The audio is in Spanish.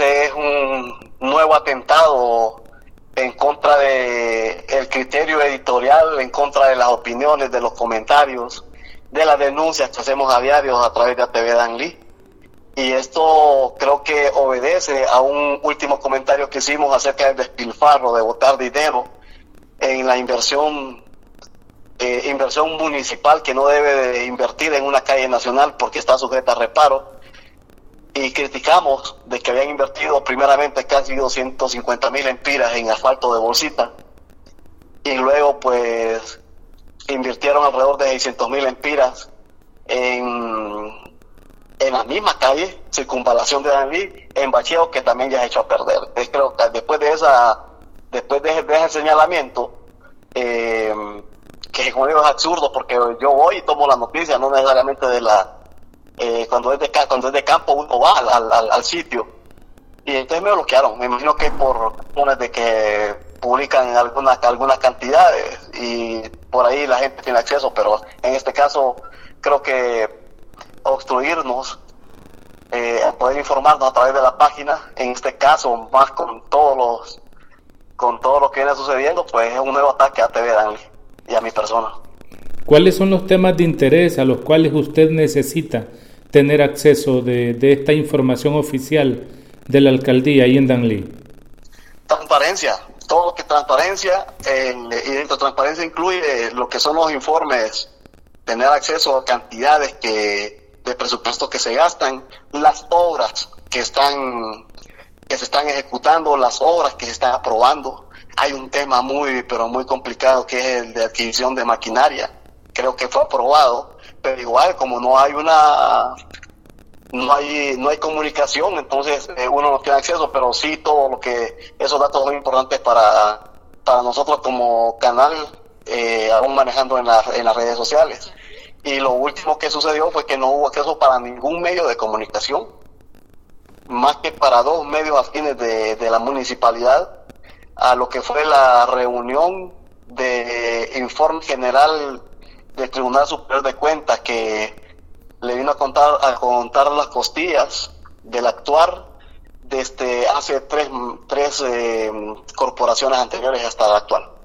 es un nuevo atentado en contra de el criterio editorial, en contra de las opiniones, de los comentarios, de las denuncias que hacemos a diario a través de ATV Danlí. Y esto creo que obedece a un último comentario que hicimos acerca del despilfarro de botar dinero en la inversión eh, inversión municipal que no debe de invertir en una calle nacional porque está sujeta a reparo y criticamos de que habían invertido primeramente casi 250 mil empiras en asfalto de bolsita y luego pues invirtieron alrededor de 600 mil empiras en, en la misma calle, circunvalación de Danlí, en bacheo que también ya ha hecho a perder. creo que después de esa, después de, ese señalamiento, eh, que como digo es absurdo porque yo voy y tomo la noticia, no necesariamente de la eh, cuando, es de, cuando es de campo uno va al, al, al, sitio. Y entonces me bloquearon, me imagino que por razones de que publican algunas, algunas cantidades y por ahí la gente tiene acceso, pero en este caso creo que obstruirnos, eh, poder informarnos a través de la página, en este caso más con todos los con todo lo que viene sucediendo, pues es un nuevo ataque a TV Danley y a mi persona. ¿Cuáles son los temas de interés a los cuales usted necesita tener acceso de, esta información oficial de la alcaldía ahí en Danlí? Transparencia, todo lo que transparencia, y dentro de transparencia incluye lo que son los informes, tener acceso a cantidades de presupuesto que se gastan, las obras que están que se están ejecutando, las obras que se están aprobando. Hay un tema muy, pero muy complicado que es el de adquisición de maquinaria. Creo que fue aprobado, pero igual como no hay una no hay no hay comunicación entonces eh, uno no tiene acceso pero sí todo lo que esos datos son importantes para para nosotros como canal eh, aún manejando en, en las redes sociales. Y lo último que sucedió fue que no hubo acceso para ningún medio de comunicación más que para dos medios afines de, de la municipalidad a lo que fue la reunión de informe general del Tribunal Superior de Cuentas que le vino a contar, a contar las costillas del actuar desde hace tres, tres eh, corporaciones anteriores hasta la actual.